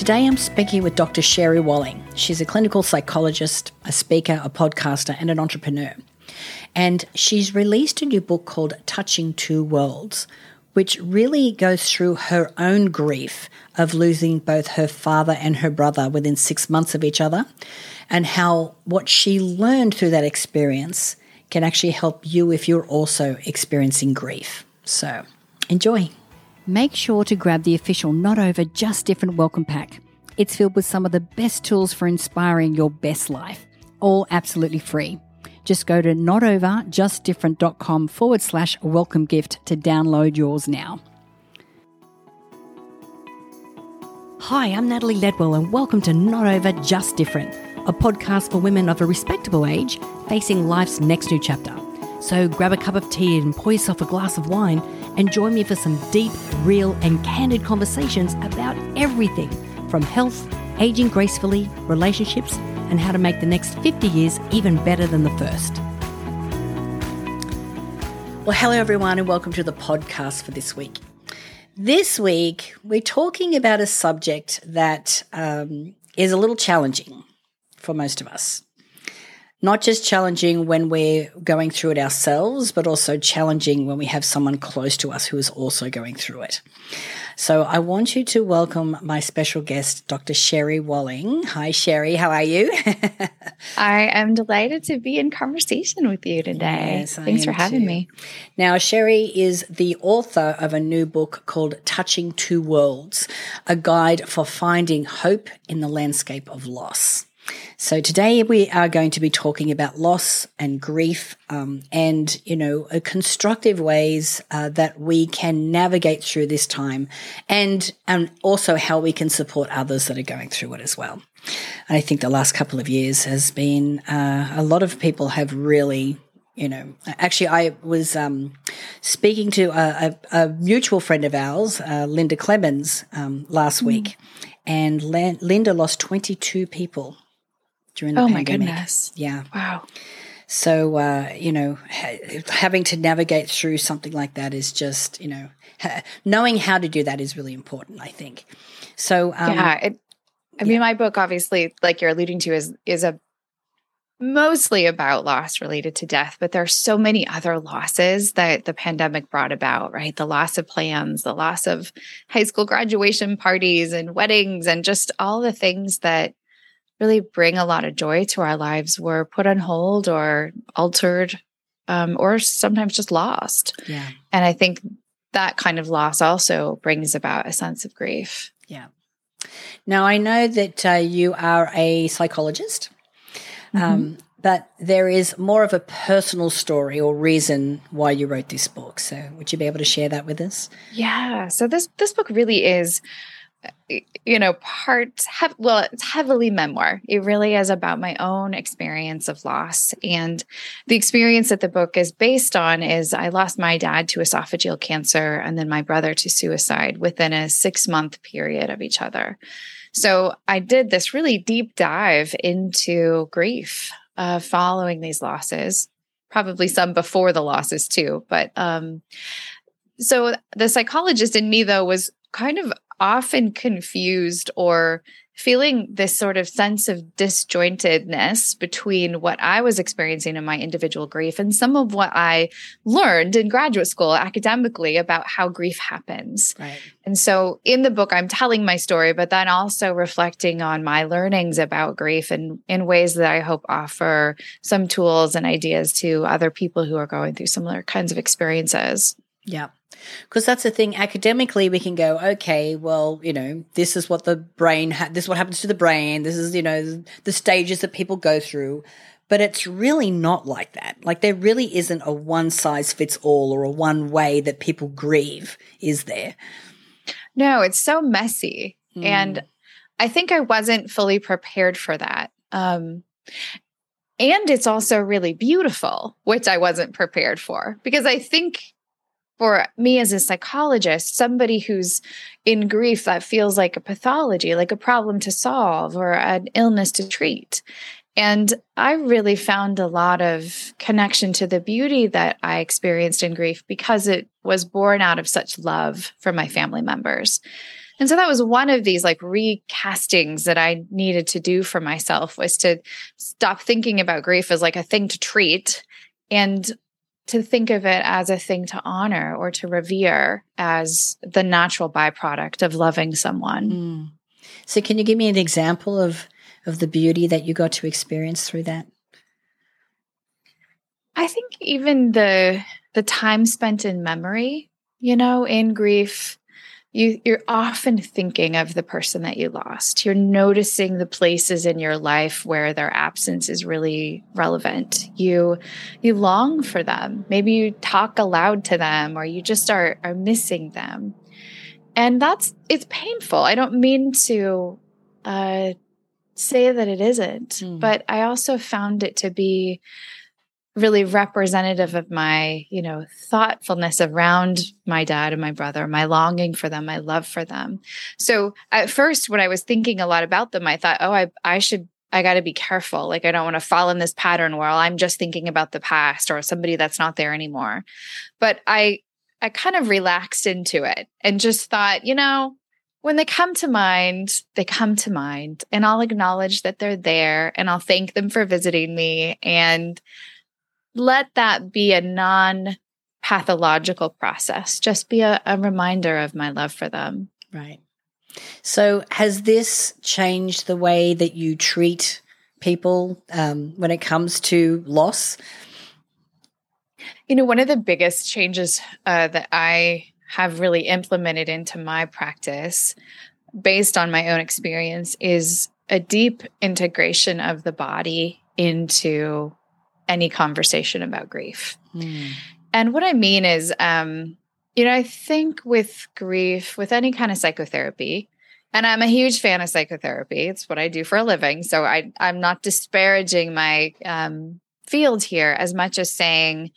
Today I'm speaking with Dr. Sherry Walling. She's a clinical psychologist, a speaker, a podcaster, and an entrepreneur. And she's released a new book called Touching Two Worlds, which really goes through her own grief of losing both her father and her brother within six months of each other, and how what she learned through that experience can actually help you if you're also experiencing grief. So, enjoy. Make sure to grab the official Not Over Just Different welcome pack. It's filled with some of the best tools for inspiring your best life, all absolutely free. Just go to notoverjustdifferent.com forward slash welcome gift to download yours now. Hi, I'm Natalie Ledwell, and welcome to Not Over Just Different, a podcast for women of a respectable age facing life's next new chapter. So grab a cup of tea and pour yourself a glass of wine and join me for some deep, real, and candid conversations about everything from health, aging gracefully, relationships, and how to make the next 50 years even better than the first. Well, hello, everyone, and welcome to the podcast for this week. This week, we're talking about a subject that um, is a little challenging for most of us. Not just challenging when we're going through it ourselves, but also challenging when we have someone close to us who is also going through it. So I want you to welcome my special guest, Dr. Sherry Walling. Hi, Sherry. How are you? I am delighted to be in conversation with you today. Yes, Thanks for having too. me. Now, Sherry is the author of a new book called Touching Two Worlds, a guide for finding hope in the landscape of loss. So today we are going to be talking about loss and grief, um, and you know, constructive ways uh, that we can navigate through this time, and and also how we can support others that are going through it as well. And I think the last couple of years has been uh, a lot of people have really you know, actually, I was um, speaking to a, a, a, mutual friend of ours, uh, Linda Clemens, um, last mm. week, and Linda lost 22 people during the oh pandemic. my goodness. Yeah. Wow. So, uh, you know, ha- having to navigate through something like that is just, you know, ha- knowing how to do that is really important, I think. So, um, yeah, it, I yeah. mean, my book, obviously, like you're alluding to, is is a mostly about loss related to death, but there are so many other losses that the pandemic brought about, right? The loss of plans, the loss of high school graduation parties and weddings, and just all the things that really bring a lot of joy to our lives were put on hold or altered um, or sometimes just lost. Yeah. And I think that kind of loss also brings about a sense of grief. Yeah. Now, I know that uh, you are a psychologist, mm-hmm. um, but there is more of a personal story or reason why you wrote this book. So, would you be able to share that with us? Yeah. So this this book really is you know, part, hev- well, it's heavily memoir. It really is about my own experience of loss. And the experience that the book is based on is I lost my dad to esophageal cancer and then my brother to suicide within a six month period of each other. So I did this really deep dive into grief uh, following these losses, probably some before the losses too. But um, so the psychologist in me, though, was kind of often confused or feeling this sort of sense of disjointedness between what I was experiencing in my individual grief and some of what I learned in graduate school academically about how grief happens. Right. And so in the book, I'm telling my story, but then also reflecting on my learnings about grief and in ways that I hope offer some tools and ideas to other people who are going through similar kinds of experiences. Yeah. Because that's the thing. Academically, we can go, okay, well, you know, this is what the brain, ha- this is what happens to the brain. This is, you know, the stages that people go through. But it's really not like that. Like there really isn't a one size fits all or a one way that people grieve, is there? No, it's so messy. Mm. And I think I wasn't fully prepared for that. Um, and it's also really beautiful, which I wasn't prepared for because I think for me as a psychologist, somebody who's in grief that feels like a pathology, like a problem to solve or an illness to treat. And I really found a lot of connection to the beauty that I experienced in grief because it was born out of such love from my family members. And so that was one of these like recastings that I needed to do for myself was to stop thinking about grief as like a thing to treat and to think of it as a thing to honor or to revere as the natural byproduct of loving someone. Mm. So can you give me an example of of the beauty that you got to experience through that? I think even the the time spent in memory, you know, in grief, you you're often thinking of the person that you lost. You're noticing the places in your life where their absence is really relevant. You you long for them. Maybe you talk aloud to them or you just are are missing them. And that's it's painful. I don't mean to uh say that it isn't, mm. but I also found it to be really representative of my, you know, thoughtfulness around my dad and my brother, my longing for them, my love for them. So at first when I was thinking a lot about them, I thought, oh, I I should I got to be careful. Like I don't want to fall in this pattern where I'm just thinking about the past or somebody that's not there anymore. But I I kind of relaxed into it and just thought, you know, when they come to mind, they come to mind, and I'll acknowledge that they're there and I'll thank them for visiting me and let that be a non pathological process. Just be a, a, reminder of my love for them. Right. So, has this changed the way that you treat people um, when it comes to loss? You know, one of the biggest changes uh, that I have really implemented into my practice based on my own experience is a deep integration of the body into any conversation about grief. Mm. And what I mean is, um, you know, I think with grief, with any kind of psychotherapy, and I'm a huge fan of psychotherapy. It's what I do for a living. So I, I'm not disparaging my um, field here as much as saying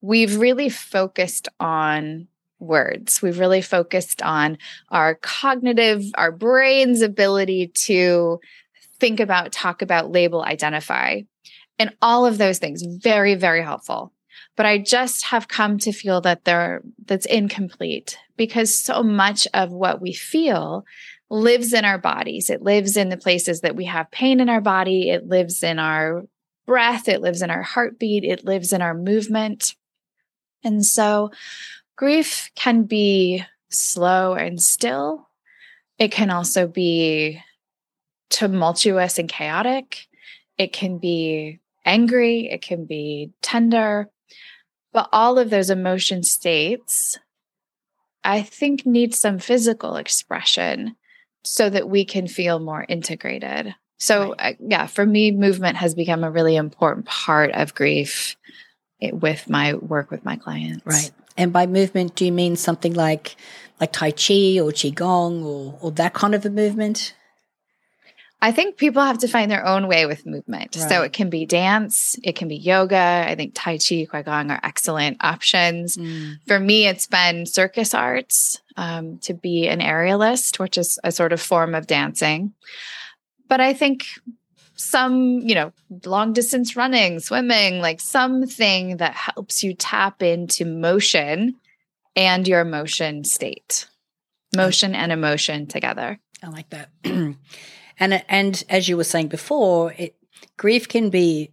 we've really focused on words. We've really focused on our cognitive, our brain's ability to think about, talk about, label, identify. And all of those things, very, very helpful. But I just have come to feel that they're that's incomplete because so much of what we feel lives in our bodies. It lives in the places that we have pain in our body. It lives in our breath. It lives in our heartbeat. It lives in our movement. And so grief can be slow and still. It can also be tumultuous and chaotic. It can be angry. It can be tender. But all of those emotion states, I think, need some physical expression so that we can feel more integrated. So, right. uh, yeah, for me, movement has become a really important part of grief it, with my work with my clients. Right. And by movement, do you mean something like like Tai Chi or Qigong or, or that kind of a movement? I think people have to find their own way with movement. Right. So it can be dance, it can be yoga. I think Tai Chi, Qigong are excellent options. Mm. For me, it's been circus arts um, to be an aerialist, which is a sort of form of dancing. But I think some, you know, long distance running, swimming, like something that helps you tap into motion and your emotion state. Motion and emotion together. I like that. and and as you were saying before, it grief can be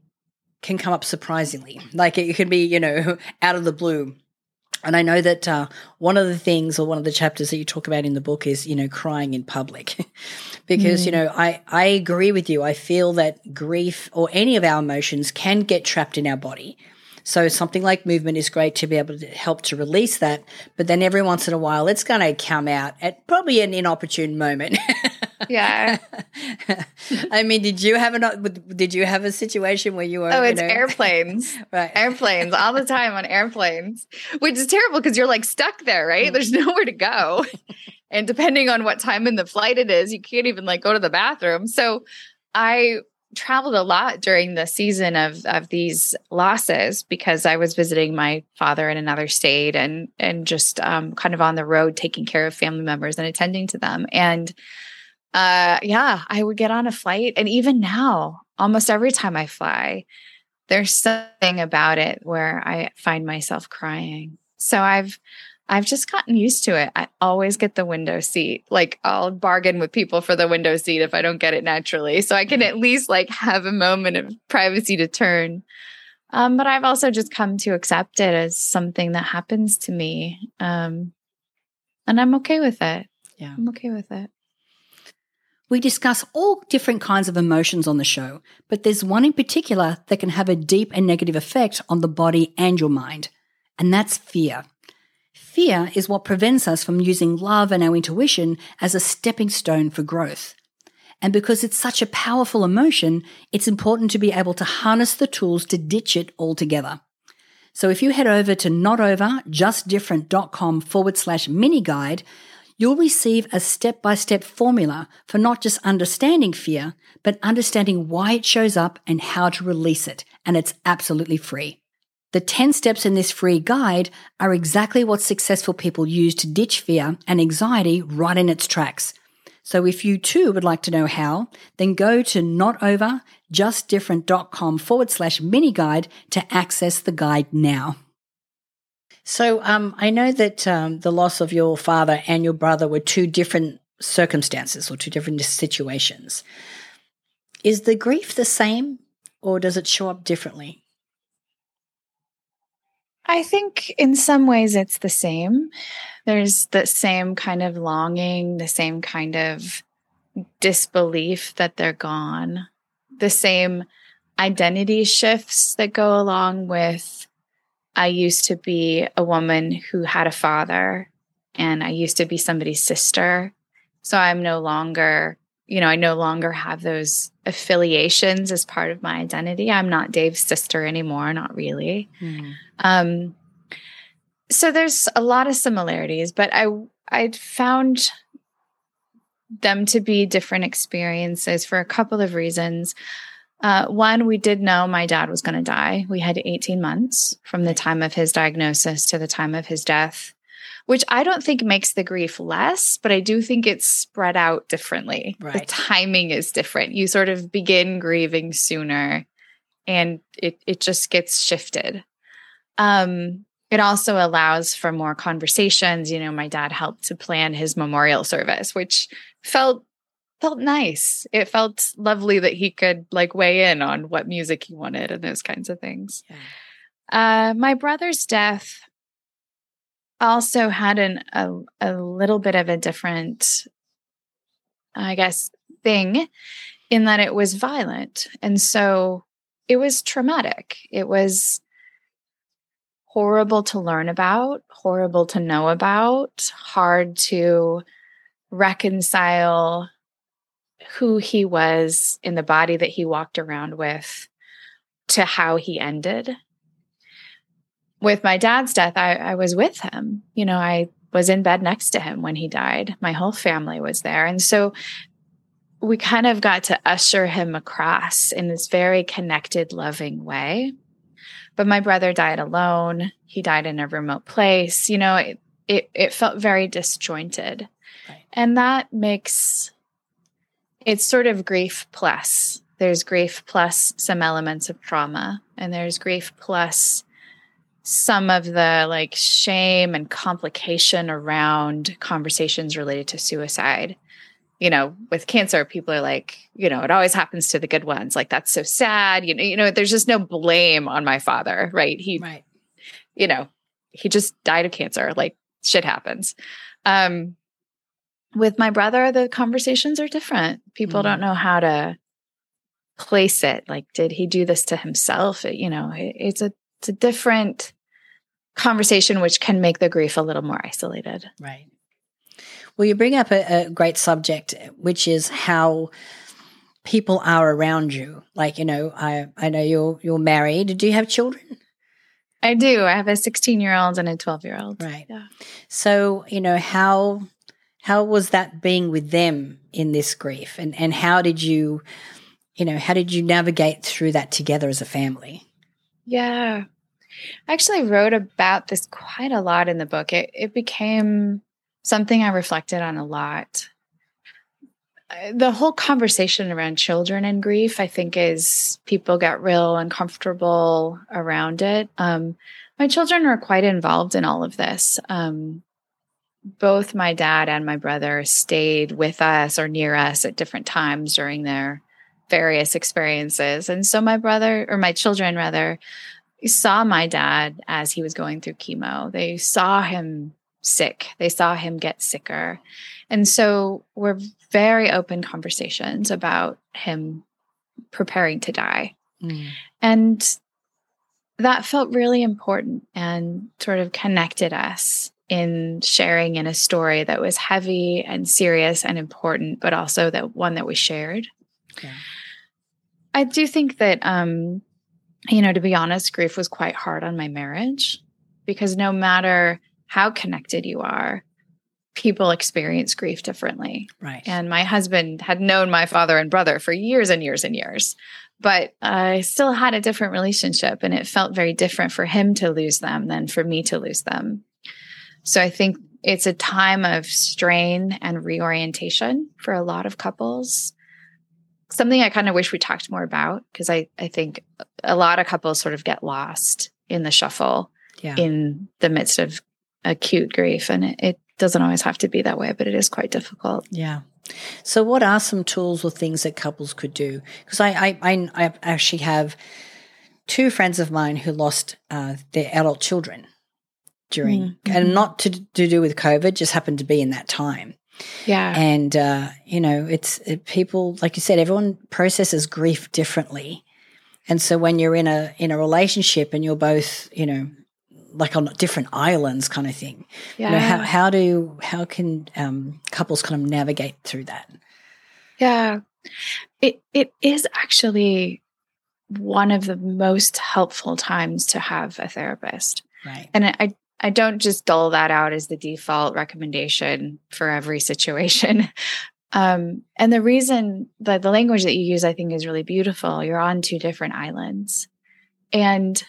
can come up surprisingly. Like it can be, you know, out of the blue. And I know that uh, one of the things or one of the chapters that you talk about in the book is, you know, crying in public. because, mm. you know, I, I agree with you. I feel that grief or any of our emotions can get trapped in our body. So something like movement is great to be able to help to release that. But then every once in a while, it's going to come out at probably an inopportune moment. yeah. I mean, did you have an did you have a situation where you were? Oh, it's you know, airplanes, right? Airplanes all the time on airplanes, which is terrible because you're like stuck there, right? Mm. There's nowhere to go, and depending on what time in the flight it is, you can't even like go to the bathroom. So, I traveled a lot during the season of of these losses because I was visiting my father in another state and and just um, kind of on the road taking care of family members and attending to them and uh yeah I would get on a flight and even now almost every time I fly there's something about it where I find myself crying so I've I've just gotten used to it. I always get the window seat. Like I'll bargain with people for the window seat if I don't get it naturally. So I can at least like have a moment of privacy to turn. Um, but I've also just come to accept it as something that happens to me. Um, and I'm okay with it. Yeah. I'm okay with it. We discuss all different kinds of emotions on the show, but there's one in particular that can have a deep and negative effect on the body and your mind, and that's fear. Fear is what prevents us from using love and our intuition as a stepping stone for growth. And because it's such a powerful emotion, it's important to be able to harness the tools to ditch it altogether. So if you head over to notoverjustdifferent.com forward slash mini guide, you'll receive a step by step formula for not just understanding fear, but understanding why it shows up and how to release it. And it's absolutely free. The 10 steps in this free guide are exactly what successful people use to ditch fear and anxiety right in its tracks. So if you too would like to know how, then go to notoverjustdifferent.com forward slash mini guide to access the guide now. So um, I know that um, the loss of your father and your brother were two different circumstances or two different situations. Is the grief the same or does it show up differently? I think in some ways it's the same. There's the same kind of longing, the same kind of disbelief that they're gone, the same identity shifts that go along with I used to be a woman who had a father and I used to be somebody's sister. So I'm no longer, you know, I no longer have those affiliations as part of my identity. I'm not Dave's sister anymore, not really. Mm. Um, so there's a lot of similarities, but I I found them to be different experiences for a couple of reasons. Uh, one, we did know my dad was going to die. We had 18 months from the time of his diagnosis to the time of his death, which I don't think makes the grief less, but I do think it's spread out differently. Right. The timing is different. You sort of begin grieving sooner and it, it just gets shifted. Um, it also allows for more conversations. You know, my dad helped to plan his memorial service, which felt felt nice. It felt lovely that he could like weigh in on what music he wanted and those kinds of things. Yeah. Uh, my brother's death also had an a, a little bit of a different, I guess, thing in that it was violent, and so it was traumatic. It was horrible to learn about, horrible to know about, hard to reconcile who he was in the body that he walked around with to how he ended. With my dad's death, I, I, was with him. You know, I was in bed next to him when he died. My whole family was there. And so we kind of got to usher him across in this very connected, loving way. But my brother died alone. He died in a remote place. You know, it, it, it felt very disjointed. Right. And that makes it's sort of grief plus. There's grief plus some elements of trauma, and there's grief plus some of the like shame and complication around conversations related to suicide. You know, with cancer, people are like, you know, it always happens to the good ones. Like that's so sad. You know, you know, there's just no blame on my father, right? He, right. you know, he just died of cancer. Like shit happens. Um, with my brother, the conversations are different. People mm. don't know how to place it. Like, did he do this to himself? It, you know, it, it's a it's a different conversation, which can make the grief a little more isolated. Right. Well, you bring up a, a great subject, which is how people are around you. Like, you know, I I know you're you're married. Do you have children? I do. I have a 16 year old and a 12 year old. Right. Yeah. So, you know, how how was that being with them in this grief? And and how did you you know how did you navigate through that together as a family? Yeah. I actually wrote about this quite a lot in the book. It, it became something i reflected on a lot. Uh, the whole conversation around children and grief i think is people get real uncomfortable around it. Um, My children are quite involved in all of this. Um, both my dad and my brother stayed with us or near us at different times during their various experiences. And so my brother, or my children rather, saw my dad as he was going through chemo. They saw him sick, they saw him get sicker. And so we're very open conversations about him preparing to die. Mm. And that felt really important and sort of connected us in sharing in a story that was heavy and serious and important, but also that one that we shared. Yeah. I do think that, um, you know, to be honest, grief was quite hard on my marriage because no matter how connected you are, people experience grief differently. Right. And my husband had known my father and brother for years and years and years, but I still had a different relationship and it felt very different for him to lose them than for me to lose them. So I think it's a time of strain and reorientation for a lot of couples. Something I kind of wish we talked more about because I, I think a lot of couples sort of get lost in the shuffle yeah. in the midst of acute grief. And it, it doesn't always have to be that way, but it is quite difficult. Yeah. So, what are some tools or things that couples could do? Because I, I, I, I, actually have two friends of mine who lost uh, their adult children during, mm-hmm. and not to, to do with COVID, just happened to be in that time. Yeah. And, uh, you know, it's it, people, like you said, everyone processes grief differently. And so when you're in a in a relationship and you're both, you know, like on different islands kind of thing. Yeah. You know, how how do how can um, couples kind of navigate through that? Yeah. It it is actually one of the most helpful times to have a therapist. Right. And I I don't just dull that out as the default recommendation for every situation. Um, and the reason that the language that you use, I think, is really beautiful. You're on two different islands. And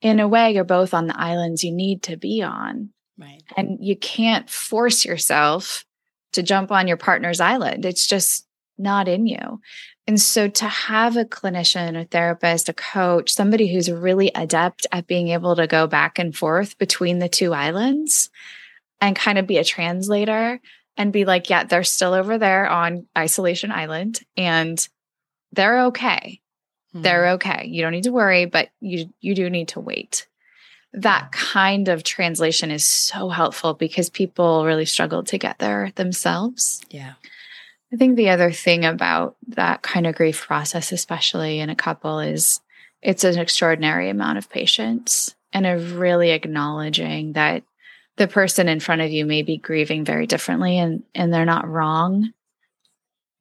in a way, you're both on the islands you need to be on. Right. And you can't force yourself to jump on your partner's island. It's just not in you. And so to have a clinician, a therapist, a coach, somebody who's really adept at being able to go back and forth between the two islands and kind of be a translator and be like, yeah, they're still over there on Isolation Island and they're okay. Mm-hmm. They're okay. You don't need to worry, but you you do need to wait. That kind of translation is so helpful because people really struggle to get there themselves. Yeah. I think the other thing about that kind of grief process, especially in a couple, is it's an extraordinary amount of patience and of really acknowledging that the person in front of you may be grieving very differently and, and they're not wrong.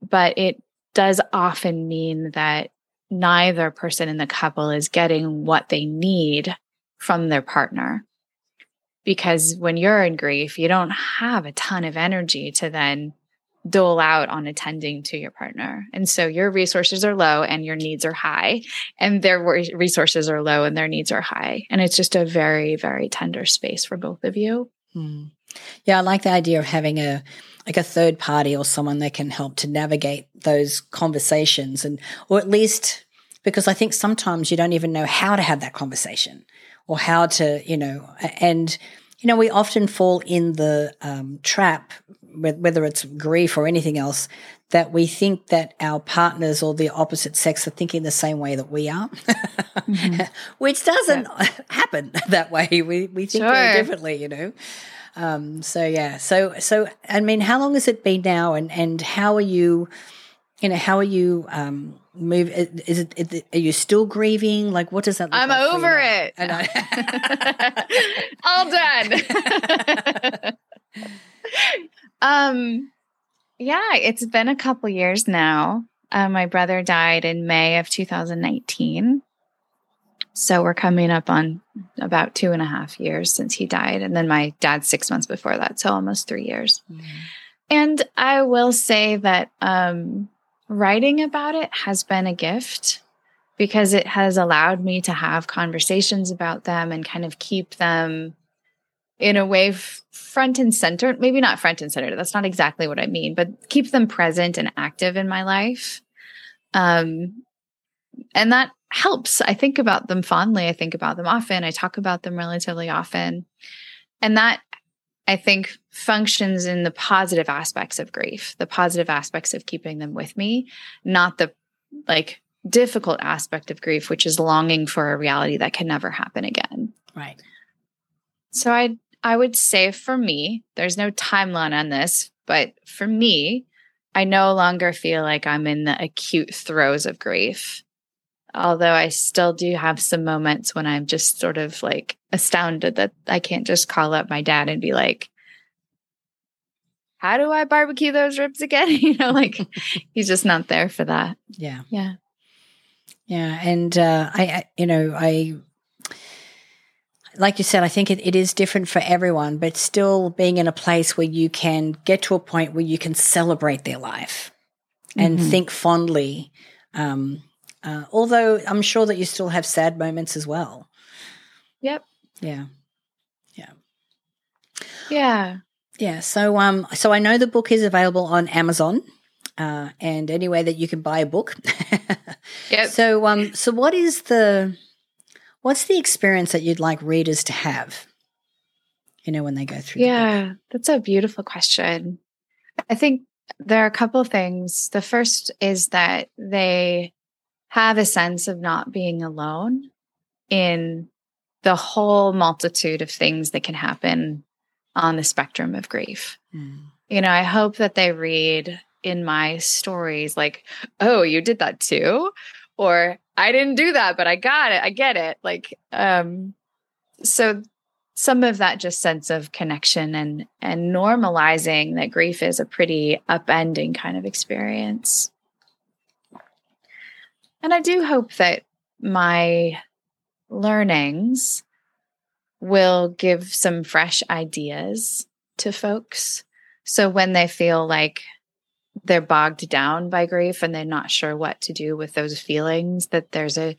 But it does often mean that neither person in the couple is getting what they need from their partner. Because when you're in grief, you don't have a ton of energy to then dole out on attending to your partner. And so your resources are low and your needs are high, and their resources are low and their needs are high. And it's just a very, very tender space for both of you. Hmm. Yeah, I like the idea of having a like a third party or someone that can help to navigate those conversations and or at least because I think sometimes you don't even know how to have that conversation or how to, you know, and you know, we often fall in the um, trap, whether it's grief or anything else, that we think that our partners or the opposite sex are thinking the same way that we are, mm-hmm. which doesn't yeah. happen that way. We we think sure. very differently, you know. Um, so yeah, so so I mean, how long has it been now, and and how are you? You know, how are you? Um, move is it, is it are you still grieving like what does that look like i'm like over it all done um yeah it's been a couple years now uh, my brother died in may of 2019 so we're coming up on about two and a half years since he died. And then my dad six months before that. So almost three years. Mm-hmm. And I will say that um, writing about it has been a gift because it has allowed me to have conversations about them and kind of keep them in a way front and center. Maybe not front and center. That's not exactly what I mean, but keep them present and active in my life. Um, and that helps. I think about them fondly. I think about them often. I talk about them relatively often. And that I think functions in the positive aspects of grief, the positive aspects of keeping them with me, not the like difficult aspect of grief, which is longing for a reality that can never happen again. Right. So I I would say for me, there's no timeline on this, but for me, I no longer feel like I'm in the acute throes of grief. Although I still do have some moments when I'm just sort of like astounded that I can't just call up my dad and be like, how do I barbecue those ribs again? you know, like he's just not there for that. Yeah. Yeah. Yeah. And uh, I, I, you know, I, like you said, I think it, it is different for everyone, but still being in a place where you can get to a point where you can celebrate their life and mm-hmm. think fondly. Um, uh, although I'm sure that you still have sad moments as well. Yep. Yeah. Yeah. Yeah. Yeah. So, um, so I know the book is available on Amazon. Uh, and anywhere that you can buy a book. yep. So, um, so what is the what's the experience that you'd like readers to have? You know, when they go through. Yeah, that's a beautiful question. I think there are a couple things. The first is that they have a sense of not being alone in the whole multitude of things that can happen on the spectrum of grief. Mm. You know, I hope that they read in my stories like, oh, you did that too? Or I didn't do that, but I got it. I get it. Like, um, so some of that just sense of connection and and normalizing that grief is a pretty upending kind of experience. And I do hope that my learnings will give some fresh ideas to folks. So when they feel like they're bogged down by grief and they're not sure what to do with those feelings, that there's a,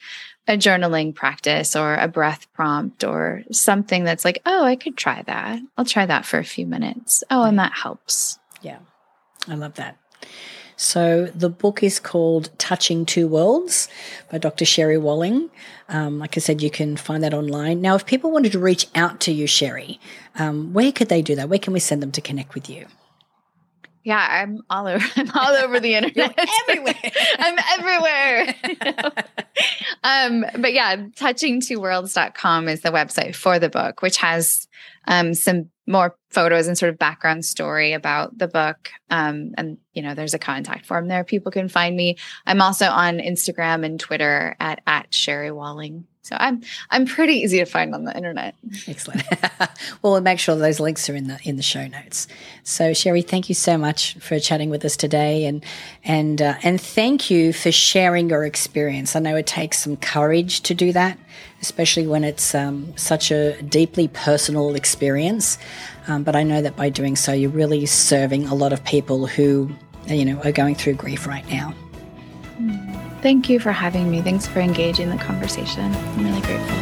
a journaling practice or a breath prompt or something that's like, oh, I could try that. I'll try that for a few minutes. Oh, and that helps. Yeah. I love that. So the book is called Touching Two Worlds by Dr. Sherry Walling. Um, like I said, you can find that online. Now, if people wanted to reach out to you, Sherry, um, where could they do that? Where can we send them to connect with you? Yeah, I'm all over. I'm all over the internet. everywhere. I'm everywhere. um, but yeah, touching2worlds.com is the website for the book, which has um, some more photos and sort of background story about the book. Um, and, you know, there's a contact form there. People can find me. I'm also on Instagram and Twitter at, at Sherry Walling. So I'm I'm pretty easy to find on the internet. Excellent. well, we'll make sure those links are in the in the show notes. So Sherry, thank you so much for chatting with us today, and and uh, and thank you for sharing your experience. I know it takes some courage to do that, especially when it's um, such a deeply personal experience. Um, but I know that by doing so, you're really serving a lot of people who you know are going through grief right now. Thank you for having me. Thanks for engaging the conversation. I'm really grateful.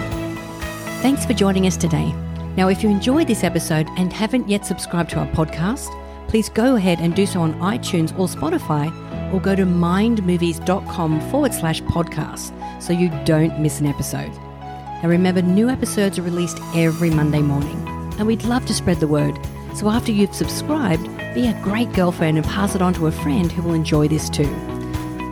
Thanks for joining us today. Now, if you enjoyed this episode and haven't yet subscribed to our podcast, please go ahead and do so on iTunes or Spotify or go to mindmovies.com forward slash podcast so you don't miss an episode. Now, remember, new episodes are released every Monday morning, and we'd love to spread the word. So after you've subscribed, be a great girlfriend and pass it on to a friend who will enjoy this too.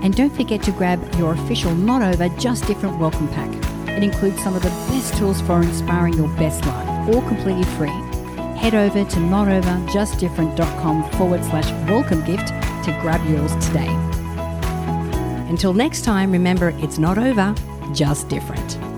And don't forget to grab your official Not Over Just Different welcome pack. It includes some of the best tools for inspiring your best life, all completely free. Head over to notoverjustdifferent.com forward slash welcome gift to grab yours today. Until next time, remember it's not over, just different.